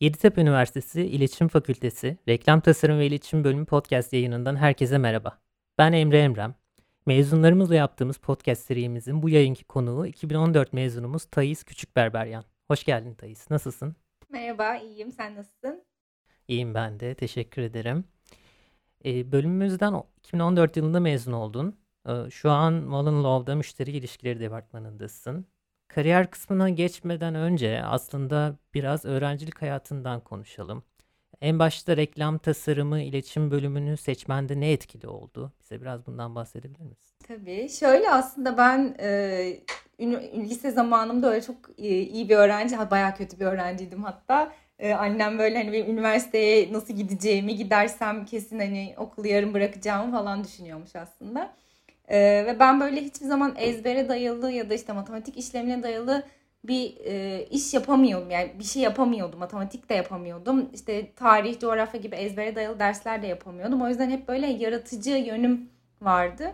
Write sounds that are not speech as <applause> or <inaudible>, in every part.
Yeditepe Üniversitesi İletişim Fakültesi Reklam Tasarım ve İletişim Bölümü podcast yayınından herkese merhaba. Ben Emre Emrem. Mezunlarımızla yaptığımız podcast serimizin bu yayınki konuğu 2014 mezunumuz Tayis Küçükberberyan. Hoş geldin Tayis. Nasılsın? Merhaba, iyiyim. Sen nasılsın? İyiyim ben de. Teşekkür ederim. Ee, bölümümüzden 2014 yılında mezun oldun. Ee, şu an Mullen Law'da müşteri ilişkileri departmanındasın. Kariyer kısmına geçmeden önce aslında biraz öğrencilik hayatından konuşalım. En başta reklam tasarımı, iletişim bölümünü seçmende ne etkili oldu? Bize biraz bundan bahsedebilir misin? Tabii. Şöyle aslında ben e, lise zamanımda öyle çok e, iyi bir öğrenci, bayağı kötü bir öğrenciydim hatta. E, annem böyle hani benim üniversiteye nasıl gideceğimi, gidersem kesin hani okulu yarım bırakacağımı falan düşünüyormuş aslında. Ee, ve ben böyle hiçbir zaman ezbere dayalı ya da işte matematik işlemine dayalı bir e, iş yapamıyordum. Yani bir şey yapamıyordum. Matematik de yapamıyordum. İşte tarih, coğrafya gibi ezbere dayalı dersler de yapamıyordum. O yüzden hep böyle yaratıcı yönüm vardı.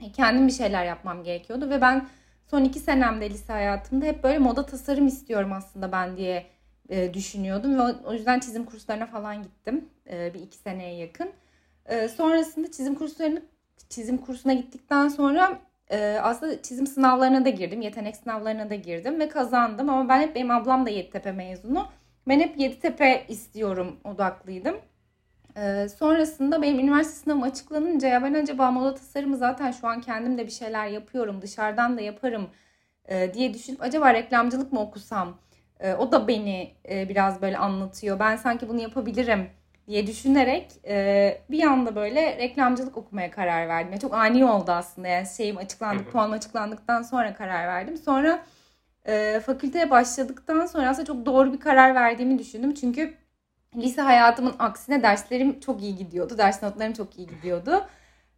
E, kendim bir şeyler yapmam gerekiyordu ve ben son iki senemde lise hayatımda hep böyle moda tasarım istiyorum aslında ben diye e, düşünüyordum ve o, yüzden çizim kurslarına falan gittim e, bir iki seneye yakın. E, sonrasında çizim kurslarını çizim kursuna gittikten sonra e, aslında çizim sınavlarına da girdim. Yetenek sınavlarına da girdim ve kazandım. Ama ben hep benim ablam da Yeditepe mezunu. Ben hep Yeditepe istiyorum odaklıydım. E, sonrasında benim üniversite sınavım açıklanınca ya ben acaba moda tasarımı zaten şu an kendim de bir şeyler yapıyorum. Dışarıdan da yaparım e, diye düşünüp acaba reklamcılık mı okusam? E, o da beni e, biraz böyle anlatıyor. Ben sanki bunu yapabilirim diye düşünerek e, bir anda böyle reklamcılık okumaya karar verdim. Yani çok ani oldu aslında yani şeyim açıklandık, puan açıklandıktan sonra karar verdim. Sonra e, fakülteye başladıktan sonra aslında çok doğru bir karar verdiğimi düşündüm. Çünkü lise hayatımın aksine derslerim çok iyi gidiyordu. Ders notlarım çok iyi gidiyordu.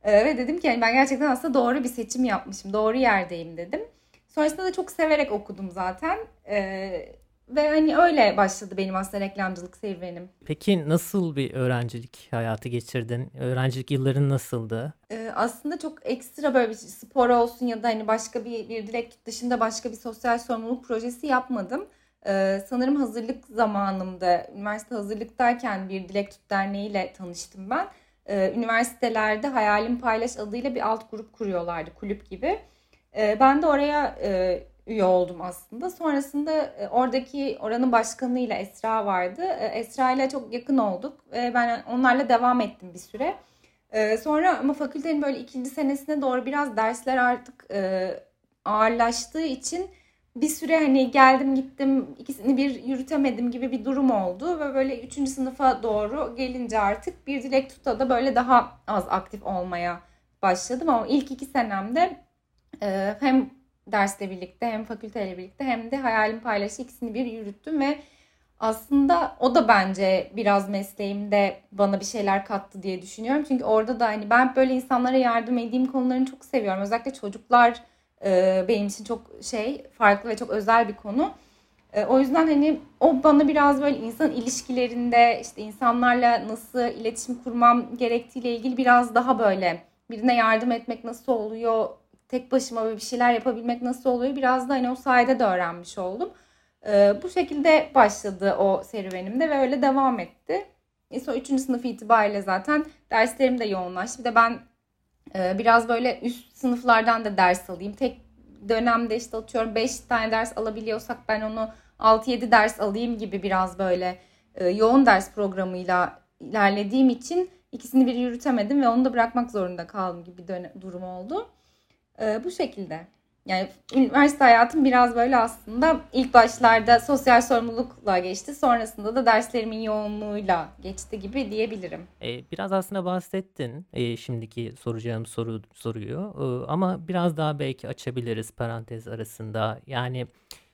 E, ve dedim ki yani ben gerçekten aslında doğru bir seçim yapmışım. Doğru yerdeyim dedim. Sonrasında da çok severek okudum zaten. E, ve hani öyle başladı benim aslında reklamcılık serüvenim. Peki nasıl bir öğrencilik hayatı geçirdin? Öğrencilik yılların nasıldı? Ee, aslında çok ekstra böyle bir spor olsun ya da hani başka bir, bir dilek dışında başka bir sosyal sorumluluk projesi yapmadım. Ee, sanırım hazırlık zamanımda, üniversite hazırlıktayken bir Dilek Tut Derneği ile tanıştım ben. Ee, üniversitelerde Hayalim Paylaş adıyla bir alt grup kuruyorlardı, kulüp gibi. Ee, ben de oraya e, üye oldum aslında. Sonrasında e, oradaki oranın başkanıyla Esra vardı. E, Esra ile çok yakın olduk ben onlarla devam ettim bir süre. E, sonra ama fakültenin böyle ikinci senesine doğru biraz dersler artık ağırlaştığı için bir süre hani geldim gittim ikisini bir yürütemedim gibi bir durum oldu ve böyle üçüncü sınıfa doğru gelince artık bir dilek tuta da böyle daha az aktif olmaya başladım ama ilk iki senemde hem dersle birlikte hem fakülteyle birlikte hem de hayalim paylaşı ikisini bir yürüttüm ve aslında o da bence biraz mesleğimde bana bir şeyler kattı diye düşünüyorum. Çünkü orada da hani ben böyle insanlara yardım edeyim konularını çok seviyorum. Özellikle çocuklar e, benim için çok şey farklı ve çok özel bir konu. E, o yüzden hani o bana biraz böyle insan ilişkilerinde işte insanlarla nasıl iletişim kurmam gerektiğiyle ilgili biraz daha böyle birine yardım etmek nasıl oluyor tek başıma bir şeyler yapabilmek nasıl oluyor biraz da hani o sayede de öğrenmiş oldum. Ee, bu şekilde başladı o serüvenimde ve öyle devam etti. E sonra 3. sınıf itibariyle zaten derslerim de yoğunlaştı. Bir de ben e, biraz böyle üst sınıflardan da ders alayım. Tek dönemde işte atıyorum 5 tane ders alabiliyorsak ben onu 6-7 ders alayım gibi biraz böyle e, yoğun ders programıyla ilerlediğim için ikisini bir yürütemedim ve onu da bırakmak zorunda kaldım gibi bir durum oldu. E, bu şekilde. Yani üniversite hayatım biraz böyle aslında ilk başlarda sosyal sorumlulukla geçti. Sonrasında da derslerimin yoğunluğuyla geçti gibi diyebilirim. Ee, biraz aslında bahsettin e, şimdiki soracağım soru soruyu. E, ama biraz daha belki açabiliriz parantez arasında. Yani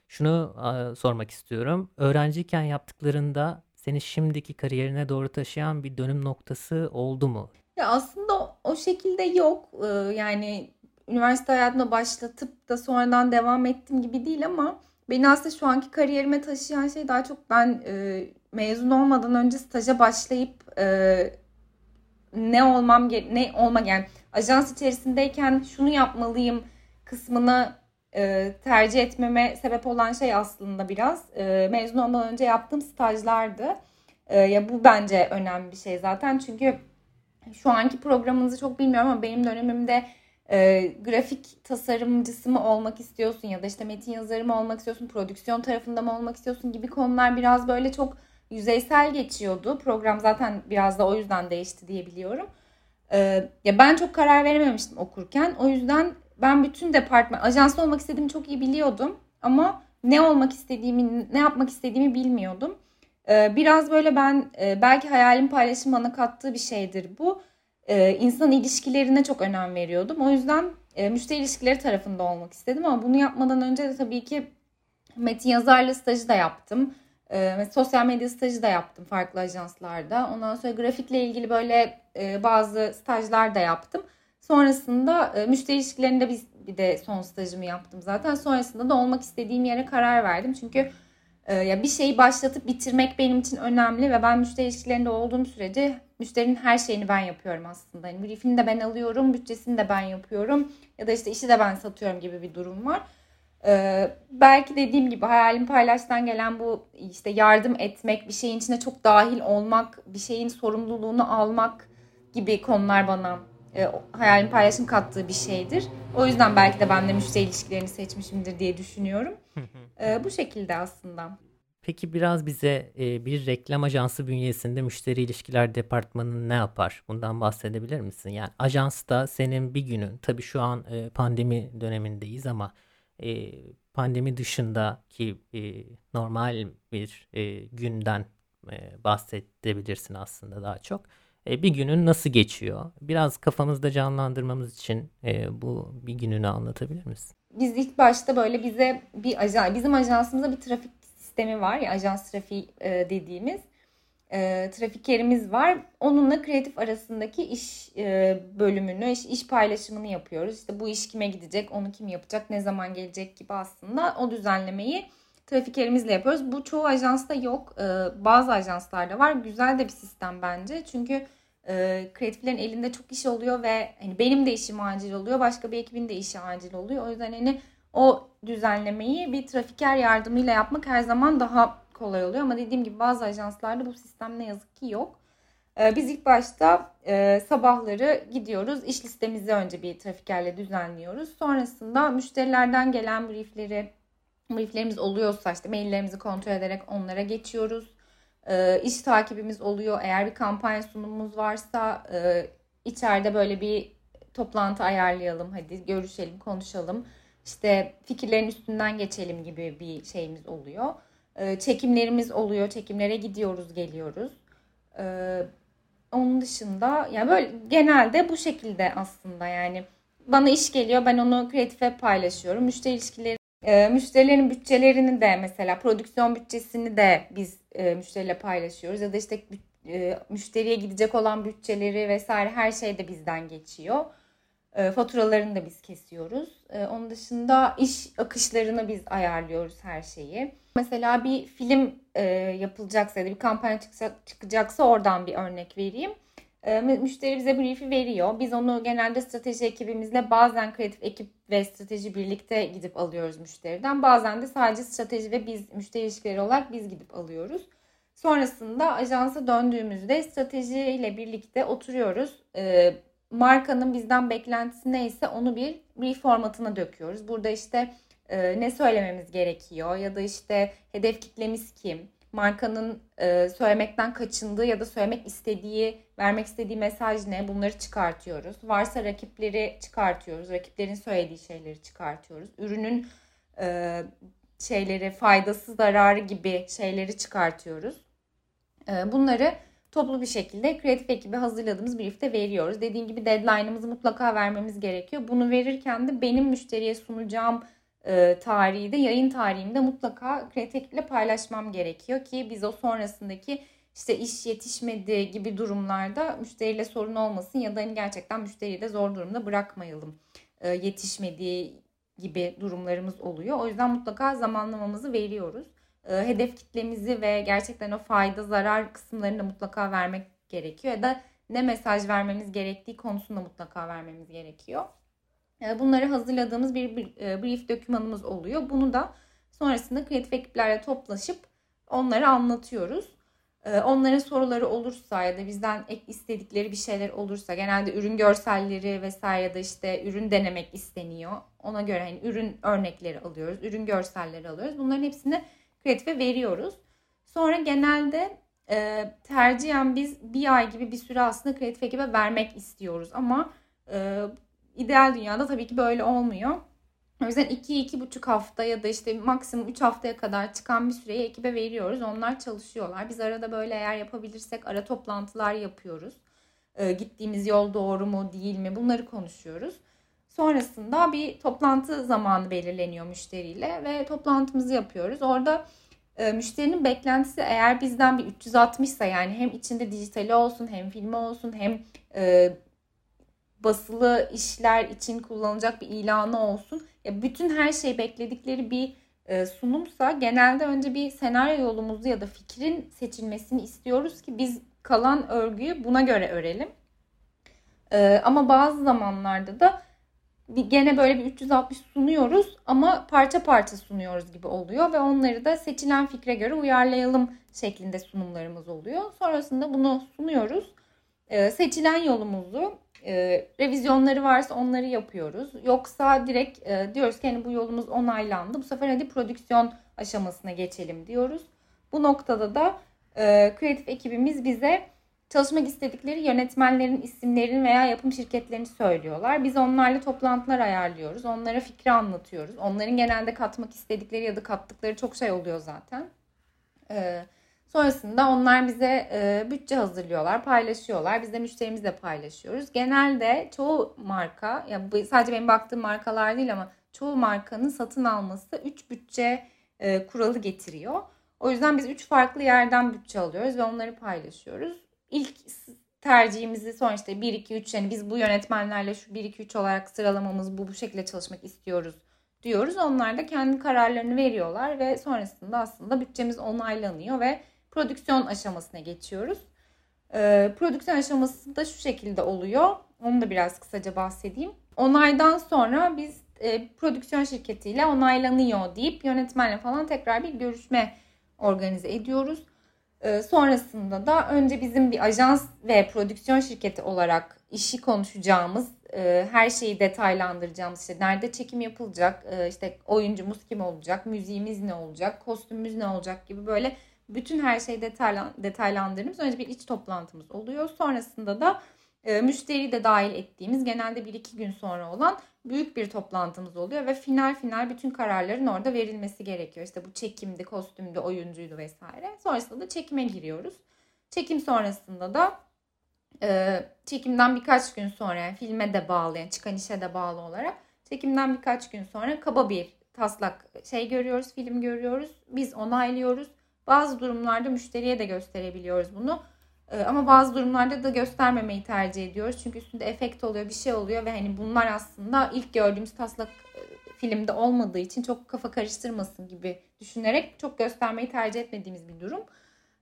şunu e, sormak istiyorum. Öğrenciyken yaptıklarında seni şimdiki kariyerine doğru taşıyan bir dönüm noktası oldu mu? Ya aslında o, şekilde yok. Ee, yani üniversite hayatına başlatıp da sonradan devam ettim gibi değil ama beni aslında şu anki kariyerime taşıyan şey daha çok ben e, mezun olmadan önce staja başlayıp e, ne olmam ne olma yani ajans içerisindeyken şunu yapmalıyım kısmına e, tercih etmeme sebep olan şey aslında biraz e, mezun olmadan önce yaptığım stajlardı. E, ya bu bence önemli bir şey zaten çünkü şu anki programınızı çok bilmiyorum ama benim dönemimde e, grafik tasarımcısı mı olmak istiyorsun ya da işte metin yazarı mı olmak istiyorsun, prodüksiyon tarafında mı olmak istiyorsun gibi konular biraz böyle çok yüzeysel geçiyordu. Program zaten biraz da o yüzden değişti diye biliyorum. E, ya ben çok karar verememiştim okurken. O yüzden ben bütün departman, ajanslı olmak istediğimi çok iyi biliyordum. Ama ne olmak istediğimi, ne yapmak istediğimi bilmiyordum. E, biraz böyle ben e, belki hayalim paylaşım bana kattığı bir şeydir bu e, insan ilişkilerine çok önem veriyordum. O yüzden e, müşteri ilişkileri tarafında olmak istedim ama bunu yapmadan önce de tabii ki metin yazarlığı stajı da yaptım. E, sosyal medya stajı da yaptım farklı ajanslarda. Ondan sonra grafikle ilgili böyle e, bazı stajlar da yaptım. Sonrasında e, müşteri ilişkilerinde bir, bir de son stajımı yaptım zaten. Sonrasında da olmak istediğim yere karar verdim. Çünkü ya bir şeyi başlatıp bitirmek benim için önemli ve ben müşteri ilişkilerinde olduğum sürece müşterinin her şeyini ben yapıyorum aslında. Yani briefini de ben alıyorum, bütçesini de ben yapıyorum ya da işte işi de ben satıyorum gibi bir durum var. Ee, belki dediğim gibi hayalim paylaştan gelen bu işte yardım etmek, bir şeyin içine çok dahil olmak, bir şeyin sorumluluğunu almak gibi konular bana e, hayalim paylaşım kattığı bir şeydir. O yüzden belki de ben de müşteri ilişkilerini seçmişimdir diye düşünüyorum. e, bu şekilde aslında. Peki biraz bize e, bir reklam ajansı bünyesinde müşteri ilişkiler departmanı ne yapar? Bundan bahsedebilir misin? Yani ajansta senin bir günün, tabii şu an e, pandemi dönemindeyiz ama e, pandemi dışındaki e, normal bir e, günden e, bahsedebilirsin aslında daha çok. E, bir günün nasıl geçiyor? Biraz kafamızda canlandırmamız için e, bu bir gününü anlatabilir misin? Biz ilk başta böyle bize bir ajan, bizim ajansımızda bir trafik sistemi var ya ajans trafiği e, dediğimiz e, trafikerimiz var. Onunla kreatif arasındaki iş e, bölümünü, iş, iş paylaşımını yapıyoruz. İşte bu iş kime gidecek, onu kim yapacak, ne zaman gelecek gibi aslında o düzenlemeyi trafikerimizle yapıyoruz. Bu çoğu ajansta yok. E, bazı ajanslarda var. Güzel de bir sistem bence. Çünkü e, kreatiflerin elinde çok iş oluyor ve hani benim de işim acil oluyor. Başka bir ekibin de işi acil oluyor. O yüzden hani o düzenlemeyi bir trafiker yardımıyla yapmak her zaman daha kolay oluyor. Ama dediğim gibi bazı ajanslarda bu sistem ne yazık ki yok. Ee, biz ilk başta e, sabahları gidiyoruz. İş listemizi önce bir trafikerle düzenliyoruz. Sonrasında müşterilerden gelen briefleri, brieflerimiz oluyorsa işte maillerimizi kontrol ederek onlara geçiyoruz. E, iş takibimiz oluyor. Eğer bir kampanya sunumumuz varsa e, içeride böyle bir toplantı ayarlayalım. Hadi görüşelim, konuşalım işte fikirlerin üstünden geçelim gibi bir şeyimiz oluyor. E, çekimlerimiz oluyor. Çekimlere gidiyoruz, geliyoruz. E, onun dışında yani böyle genelde bu şekilde aslında yani bana iş geliyor ben onu kreatife paylaşıyorum. Müşteri ilişkileri e, müşterilerin bütçelerini de mesela prodüksiyon bütçesini de biz e, müşteriyle paylaşıyoruz ya da işte e, müşteriye gidecek olan bütçeleri vesaire her şey de bizden geçiyor. E, faturalarını da biz kesiyoruz. E, onun dışında iş akışlarını biz ayarlıyoruz her şeyi. Mesela bir film e, yapılacaksa ya da bir kampanya çıkacaksa oradan bir örnek vereyim. Müşteri bize brief'i veriyor. Biz onu genelde strateji ekibimizle bazen kreatif ekip ve strateji birlikte gidip alıyoruz müşteriden. Bazen de sadece strateji ve biz müşteri ilişkileri olarak biz gidip alıyoruz. Sonrasında ajansa döndüğümüzde stratejiyle birlikte oturuyoruz markanın bizden beklentisi neyse onu bir brief formatına döküyoruz. Burada işte e, ne söylememiz gerekiyor ya da işte hedef kitlemiz kim? Markanın e, söylemekten kaçındığı ya da söylemek istediği, vermek istediği mesaj ne? Bunları çıkartıyoruz. Varsa rakipleri çıkartıyoruz. Rakiplerin söylediği şeyleri çıkartıyoruz. Ürünün e, şeyleri, faydası, zararı gibi şeyleri çıkartıyoruz. E, bunları toplu bir şekilde kreatif ekibi hazırladığımız briefte veriyoruz. Dediğim gibi deadline'ımızı mutlaka vermemiz gerekiyor. Bunu verirken de benim müşteriye sunacağım e, tarihi de yayın tarihini de mutlaka kreatif paylaşmam gerekiyor ki biz o sonrasındaki işte iş yetişmedi gibi durumlarda müşteriyle sorun olmasın ya da hani gerçekten müşteriyi de zor durumda bırakmayalım. E, yetişmediği gibi durumlarımız oluyor. O yüzden mutlaka zamanlamamızı veriyoruz e, hedef kitlemizi ve gerçekten o fayda zarar kısımlarını da mutlaka vermek gerekiyor ya da ne mesaj vermemiz gerektiği konusunda mutlaka vermemiz gerekiyor. E, bunları hazırladığımız bir, e, brief dokümanımız oluyor. Bunu da sonrasında kreatif ekiplerle toplaşıp onları anlatıyoruz. E, onların soruları olursa ya da bizden ek istedikleri bir şeyler olursa genelde ürün görselleri vesaire ya da işte ürün denemek isteniyor. Ona göre hani ürün örnekleri alıyoruz, ürün görselleri alıyoruz. Bunların hepsini kreatife veriyoruz. Sonra genelde e, tercihen biz bir ay gibi bir süre aslında kreatif ekibe vermek istiyoruz. Ama e, ideal dünyada tabii ki böyle olmuyor. O yüzden 2-2,5 hafta ya da işte maksimum 3 haftaya kadar çıkan bir süreyi ekibe veriyoruz. Onlar çalışıyorlar. Biz arada böyle eğer yapabilirsek ara toplantılar yapıyoruz. Ee, gittiğimiz yol doğru mu değil mi bunları konuşuyoruz. Sonrasında bir toplantı zamanı belirleniyor müşteriyle ve toplantımızı yapıyoruz. Orada e, müşterinin beklentisi eğer bizden bir 360 ise yani hem içinde dijitali olsun hem filmi olsun hem e, basılı işler için kullanılacak bir ilanı olsun. Ya bütün her şey bekledikleri bir e, sunumsa genelde önce bir senaryo yolumuzu ya da fikrin seçilmesini istiyoruz ki biz kalan örgüyü buna göre örelim. E, ama bazı zamanlarda da bir, gene böyle bir 360 sunuyoruz ama parça parça sunuyoruz gibi oluyor ve onları da seçilen fikre göre uyarlayalım şeklinde sunumlarımız oluyor. Sonrasında bunu sunuyoruz. E, seçilen yolumuzu e, revizyonları varsa onları yapıyoruz. Yoksa direkt e, diyoruz ki hani bu yolumuz onaylandı. Bu sefer hadi prodüksiyon aşamasına geçelim diyoruz. Bu noktada da e, kreatif ekibimiz bize çalışmak istedikleri yönetmenlerin isimlerini veya yapım şirketlerini söylüyorlar. Biz onlarla toplantılar ayarlıyoruz. Onlara fikri anlatıyoruz. Onların genelde katmak istedikleri ya da kattıkları çok şey oluyor zaten. Evet Sonrasında onlar bize e, bütçe hazırlıyorlar, paylaşıyorlar. Biz de müşterimizle paylaşıyoruz. Genelde çoğu marka, ya sadece benim baktığım markalar değil ama çoğu markanın satın alması 3 bütçe e, kuralı getiriyor. O yüzden biz 3 farklı yerden bütçe alıyoruz ve onları paylaşıyoruz. İlk tercihimizi sonra işte 1 2 3 yani biz bu yönetmenlerle şu 1 2 3 olarak sıralamamız bu bu şekilde çalışmak istiyoruz diyoruz. Onlar da kendi kararlarını veriyorlar ve sonrasında aslında bütçemiz onaylanıyor ve prodüksiyon aşamasına geçiyoruz. E, prodüksiyon aşaması da şu şekilde oluyor. Onu da biraz kısaca bahsedeyim. Onaydan sonra biz e, prodüksiyon şirketiyle onaylanıyor deyip yönetmenle falan tekrar bir görüşme organize ediyoruz. E, sonrasında da önce bizim bir ajans ve prodüksiyon şirketi olarak işi konuşacağımız, e, her şeyi detaylandıracağımız işte nerede çekim yapılacak, e, işte oyuncumuz kim olacak, müziğimiz ne olacak, kostümümüz ne olacak gibi böyle bütün her şeyi detaylan, detaylandırdığımız önce bir iç toplantımız oluyor. Sonrasında da e, müşteri de dahil ettiğimiz genelde 1-2 gün sonra olan büyük bir toplantımız oluyor ve final final bütün kararların orada verilmesi gerekiyor. İşte bu çekimdi, kostümdü, oyuncuydu vesaire. Sonrasında da çekime giriyoruz. Çekim sonrasında da e, çekimden birkaç gün sonra yani filme de bağlı yani çıkan işe de bağlı olarak çekimden birkaç gün sonra kaba bir taslak şey görüyoruz, film görüyoruz. Biz onaylıyoruz bazı durumlarda müşteriye de gösterebiliyoruz bunu. Ee, ama bazı durumlarda da göstermemeyi tercih ediyoruz. Çünkü üstünde efekt oluyor, bir şey oluyor ve hani bunlar aslında ilk gördüğümüz taslak e, filmde olmadığı için çok kafa karıştırmasın gibi düşünerek çok göstermeyi tercih etmediğimiz bir durum.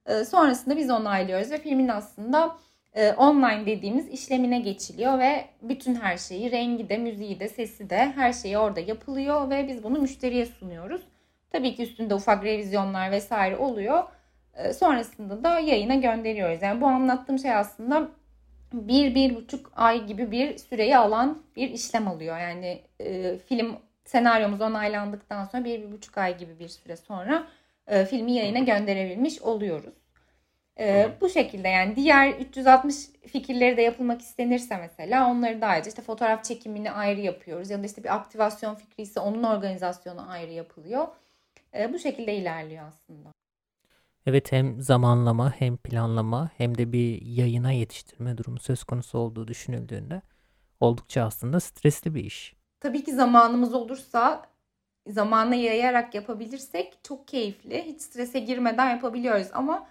Ee, sonrasında biz onaylıyoruz ve filmin aslında e, online dediğimiz işlemine geçiliyor ve bütün her şeyi, rengi de, müziği de, sesi de her şeyi orada yapılıyor ve biz bunu müşteriye sunuyoruz. Tabii ki üstünde ufak revizyonlar vesaire oluyor. E, sonrasında da yayına gönderiyoruz. Yani bu anlattığım şey aslında bir, bir buçuk ay gibi bir süreyi alan bir işlem oluyor. Yani e, film senaryomuz onaylandıktan sonra bir, bir buçuk ay gibi bir süre sonra e, filmi yayına gönderebilmiş oluyoruz. E, bu şekilde yani diğer 360 fikirleri de yapılmak istenirse mesela onları da ayrıca işte fotoğraf çekimini ayrı yapıyoruz. Ya da işte bir aktivasyon fikri ise onun organizasyonu ayrı yapılıyor. E, bu şekilde ilerliyor aslında. Evet hem zamanlama hem planlama hem de bir yayına yetiştirme durumu söz konusu olduğu düşünüldüğünde oldukça aslında stresli bir iş. Tabii ki zamanımız olursa zamanla yayarak yapabilirsek çok keyifli. Hiç strese girmeden yapabiliyoruz ama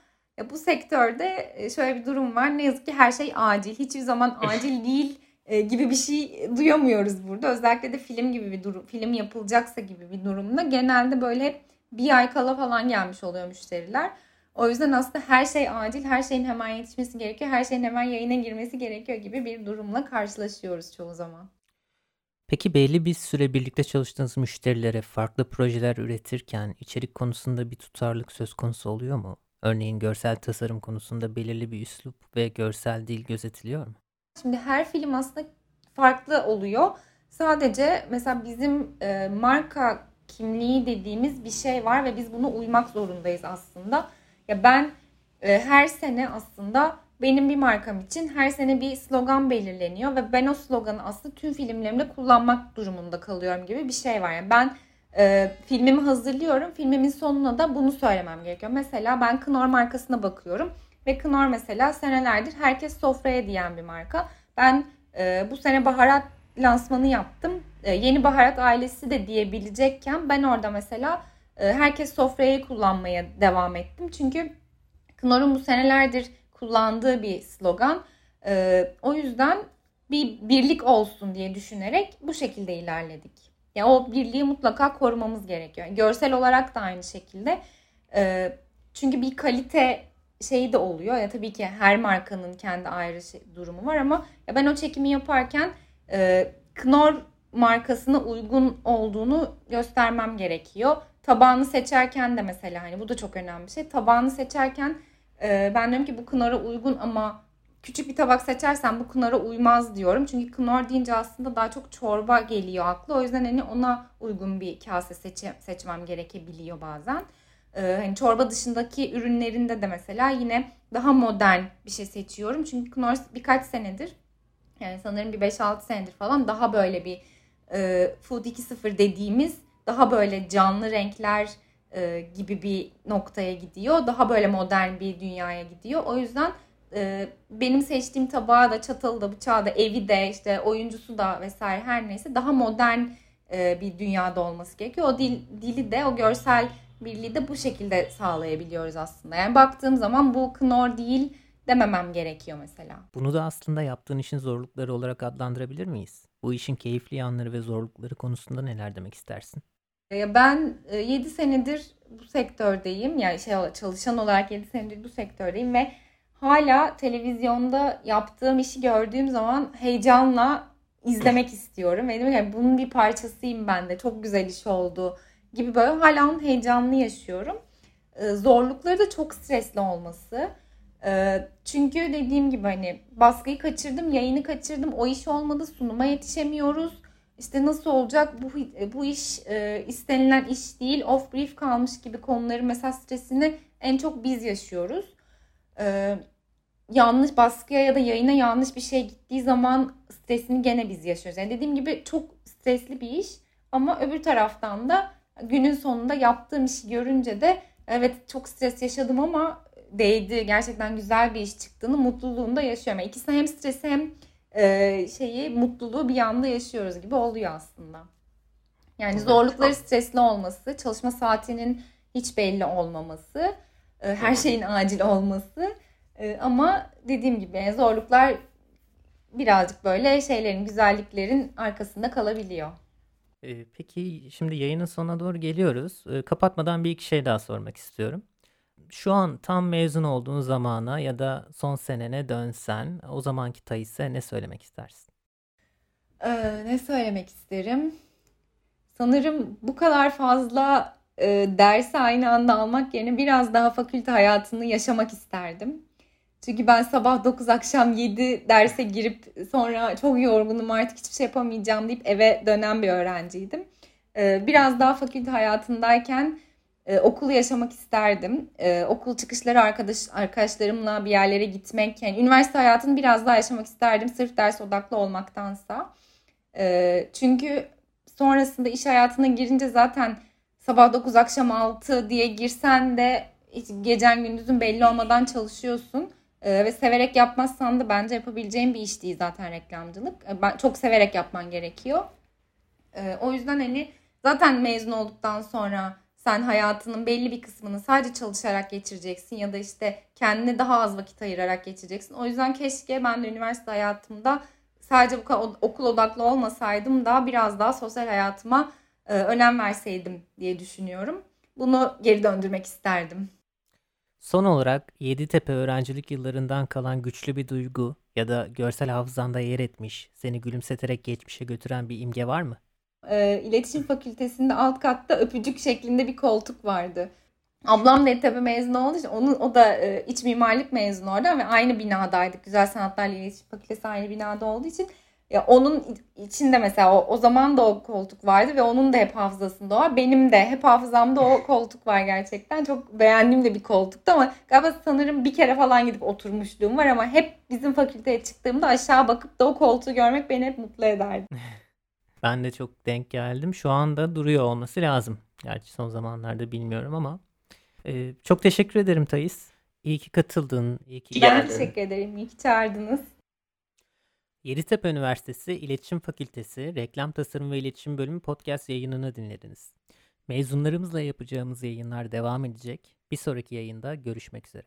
bu sektörde şöyle bir durum var. Ne yazık ki her şey acil. Hiçbir zaman acil <laughs> değil gibi bir şey duyamıyoruz burada. Özellikle de film gibi bir durum, film yapılacaksa gibi bir durumda genelde böyle hep bir ay kala falan gelmiş oluyor müşteriler. O yüzden aslında her şey acil, her şeyin hemen yetişmesi gerekiyor, her şeyin hemen yayına girmesi gerekiyor gibi bir durumla karşılaşıyoruz çoğu zaman. Peki belli bir süre birlikte çalıştığınız müşterilere farklı projeler üretirken içerik konusunda bir tutarlılık söz konusu oluyor mu? Örneğin görsel tasarım konusunda belirli bir üslup ve görsel dil gözetiliyor mu? Şimdi her film aslında farklı oluyor. Sadece mesela bizim e, marka kimliği dediğimiz bir şey var ve biz buna uymak zorundayız aslında. Ya ben e, her sene aslında benim bir markam için her sene bir slogan belirleniyor ve ben o sloganı aslında tüm filmlerimde kullanmak durumunda kalıyorum gibi bir şey var. Yani ben e, filmimi hazırlıyorum. Filmimin sonuna da bunu söylemem gerekiyor. Mesela ben Knorr markasına bakıyorum ve Knorr mesela senelerdir herkes sofraya diyen bir marka. Ben e, bu sene baharat lansmanı yaptım. E, yeni baharat ailesi de diyebilecekken ben orada mesela e, herkes sofrayı kullanmaya devam ettim. Çünkü Knorr'un bu senelerdir kullandığı bir slogan. E, o yüzden bir birlik olsun diye düşünerek bu şekilde ilerledik. Yani o birliği mutlaka korumamız gerekiyor. görsel olarak da aynı şekilde. E, çünkü bir kalite şeyi de oluyor. Ya tabii ki her markanın kendi ayrı şey, durumu var ama ya ben o çekimi yaparken e, Knorr markasına uygun olduğunu göstermem gerekiyor. Tabağını seçerken de mesela hani bu da çok önemli bir şey. Tabağını seçerken e, ben diyorum ki bu Knorr'a uygun ama küçük bir tabak seçersen bu Knorr'a uymaz diyorum. Çünkü Knorr deyince aslında daha çok çorba geliyor aklı. O yüzden hani ona uygun bir kase seçe, seçmem gerekebiliyor bazen. Ee, hani çorba dışındaki ürünlerinde de mesela yine daha modern bir şey seçiyorum. Çünkü Knorr birkaç senedir yani sanırım bir 5-6 senedir falan daha böyle bir e, Food 2.0 dediğimiz daha böyle canlı renkler e, gibi bir noktaya gidiyor. Daha böyle modern bir dünyaya gidiyor. O yüzden e, benim seçtiğim tabağı da çatalı da bıçağı da evi de işte oyuncusu da vesaire her neyse daha modern e, bir dünyada olması gerekiyor. O dil, dili de o görsel birliği de bu şekilde sağlayabiliyoruz aslında. Yani baktığım zaman bu Knorr değil dememem gerekiyor mesela. Bunu da aslında yaptığın işin zorlukları olarak adlandırabilir miyiz? Bu işin keyifli yanları ve zorlukları konusunda neler demek istersin? Ben 7 e, senedir bu sektördeyim. Yani şey çalışan olarak 7 senedir bu sektördeyim ve hala televizyonda yaptığım işi gördüğüm zaman heyecanla izlemek istiyorum. Ve yani bunun bir parçasıyım ben de. Çok güzel iş oldu gibi böyle hala onun heyecanını yaşıyorum. E, zorlukları da çok stresli olması. E, çünkü dediğim gibi hani baskıyı kaçırdım, yayını kaçırdım, o iş olmadı, sunuma yetişemiyoruz. İşte nasıl olacak bu bu iş e, istenilen iş değil, off brief kalmış gibi konuları mesela stresini en çok biz yaşıyoruz. E, yanlış baskıya ya da yayına yanlış bir şey gittiği zaman stresini gene biz yaşıyoruz. Yani dediğim gibi çok stresli bir iş ama öbür taraftan da günün sonunda yaptığım işi görünce de evet çok stres yaşadım ama değdi. Gerçekten güzel bir iş çıktığını mutluluğunu da yaşıyorum. Yani ikisi hem stresi hem e, şeyi mutluluğu bir anda yaşıyoruz gibi oluyor aslında. Yani zorlukları stresli olması, çalışma saatinin hiç belli olmaması, e, her şeyin acil olması e, ama dediğim gibi zorluklar birazcık böyle şeylerin, güzelliklerin arkasında kalabiliyor. Peki şimdi yayının sonuna doğru geliyoruz. Kapatmadan bir iki şey daha sormak istiyorum. Şu an tam mezun olduğun zamana ya da son senene dönsen o zamanki Tayis'e ne söylemek istersin? Ee, ne söylemek isterim? Sanırım bu kadar fazla e, dersi aynı anda almak yerine biraz daha fakülte hayatını yaşamak isterdim. Çünkü ben sabah 9 akşam 7 derse girip sonra çok yorgunum artık hiçbir şey yapamayacağım deyip eve dönen bir öğrenciydim. Ee, biraz daha fakülte hayatındayken e, okulu yaşamak isterdim. E, okul çıkışları arkadaş arkadaşlarımla bir yerlere gitmek, yani üniversite hayatını biraz daha yaşamak isterdim sırf ders odaklı olmaktansa. E, çünkü sonrasında iş hayatına girince zaten sabah 9 akşam 6 diye girsen de hiç gecen gündüzün belli olmadan çalışıyorsun. Ee, ve severek yapmazsan da bence yapabileceğin bir iş değil zaten reklamcılık. Ben çok severek yapman gerekiyor. Ee, o yüzden hani zaten mezun olduktan sonra sen hayatının belli bir kısmını sadece çalışarak geçireceksin ya da işte kendine daha az vakit ayırarak geçireceksin. O yüzden keşke ben de üniversite hayatımda sadece bu kadar okul odaklı olmasaydım da biraz daha sosyal hayatıma e, önem verseydim diye düşünüyorum. Bunu geri döndürmek isterdim. Son olarak Yeditepe öğrencilik yıllarından kalan güçlü bir duygu ya da görsel hafızanda yer etmiş, seni gülümseterek geçmişe götüren bir imge var mı? E, İletişim Fakültesinde alt katta öpücük şeklinde bir koltuk vardı. Ablam da Yeditepe mezunu olduğu için onun, o da e, iç mimarlık mezunu orada ve aynı binadaydık. Güzel Sanatlar İletişim Fakültesi aynı binada olduğu için ya onun içinde mesela o, o zaman da o koltuk vardı ve onun da hep hafızasında var. Benim de hep hafızamda o koltuk var gerçekten. Çok beğendiğim de bir koltuktu ama galiba sanırım bir kere falan gidip oturmuşluğum var ama hep bizim fakülteye çıktığımda aşağı bakıp da o koltuğu görmek beni hep mutlu ederdi. <laughs> Ben de çok denk geldim. Şu anda duruyor olması lazım. Gerçi son zamanlarda bilmiyorum ama. Ee, çok teşekkür ederim Thais. İyi ki katıldın. İyi ki Ben geldin. teşekkür ederim. İyi ki çağırdınız. Yeditepe Üniversitesi İletişim Fakültesi Reklam Tasarım ve İletişim Bölümü podcast yayınını dinlediniz. Mezunlarımızla yapacağımız yayınlar devam edecek. Bir sonraki yayında görüşmek üzere.